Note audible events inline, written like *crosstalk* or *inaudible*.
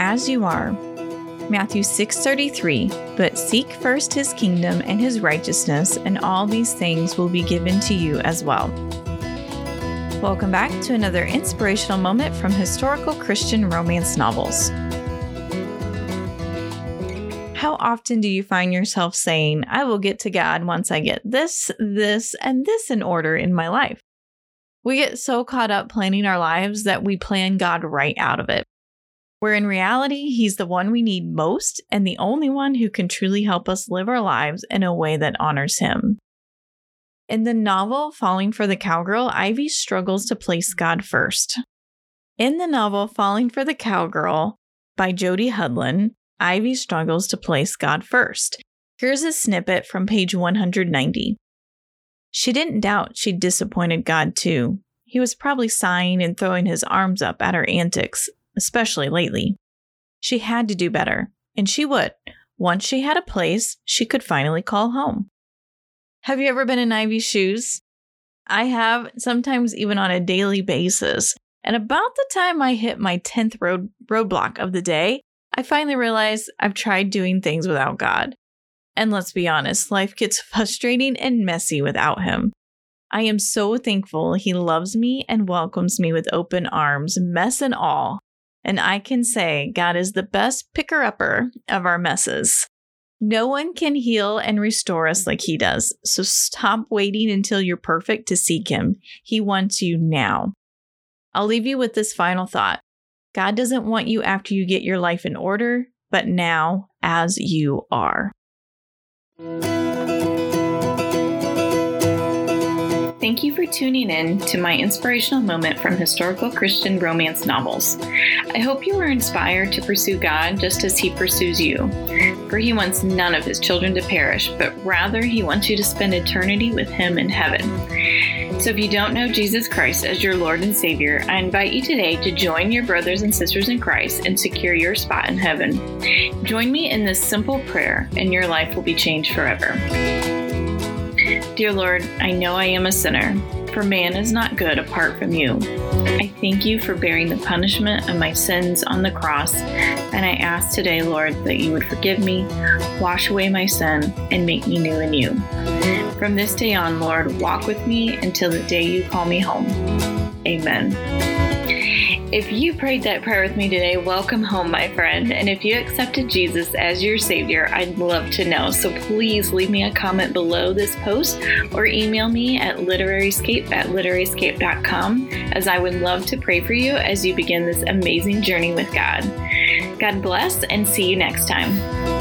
as you are. Matthew 6:33, but seek first his kingdom and his righteousness, and all these things will be given to you as well. Welcome back to another inspirational moment from historical Christian romance novels. How often do you find yourself saying, I will get to God once I get this, this, and this in order in my life? We get so caught up planning our lives that we plan God right out of it where in reality, he's the one we need most and the only one who can truly help us live our lives in a way that honors him. In the novel Falling for the Cowgirl, Ivy struggles to place God first. In the novel Falling for the Cowgirl by Jody Hedlund, Ivy struggles to place God first. Here's a snippet from page 190. She didn't doubt she'd disappointed God too. He was probably sighing and throwing his arms up at her antics, especially lately. She had to do better, and she would. Once she had a place she could finally call home. Have you ever been in Ivy's shoes? I have, sometimes even on a daily basis. And about the time I hit my 10th road roadblock of the day, I finally realized I've tried doing things without God. And let's be honest, life gets *laughs* frustrating and messy without Him. I am so thankful He loves me and welcomes me with open arms, mess and all. And I can say God is the best picker upper of our messes. No one can heal and restore us like He does. So stop waiting until you're perfect to seek Him. He wants you now. I'll leave you with this final thought God doesn't want you after you get your life in order, but now as you are. Thank you for tuning in to my inspirational moment from historical Christian romance novels. I hope you were inspired to pursue God just as He pursues you. For He wants none of His children to perish, but rather He wants you to spend eternity with Him in heaven. So if you don't know Jesus Christ as your Lord and Savior, I invite you today to join your brothers and sisters in Christ and secure your spot in heaven. Join me in this simple prayer, and your life will be changed forever. Dear Lord, I know I am a sinner, for man is not good apart from you. I thank you for bearing the punishment of my sins on the cross, and I ask today, Lord, that you would forgive me, wash away my sin, and make me new in you. From this day on, Lord, walk with me until the day you call me home. Amen. If you prayed that prayer with me today, welcome home, my friend. And if you accepted Jesus as your Savior, I'd love to know. So please leave me a comment below this post or email me at literaryscape at literaryscape.com as I would love to pray for you as you begin this amazing journey with God. God bless and see you next time.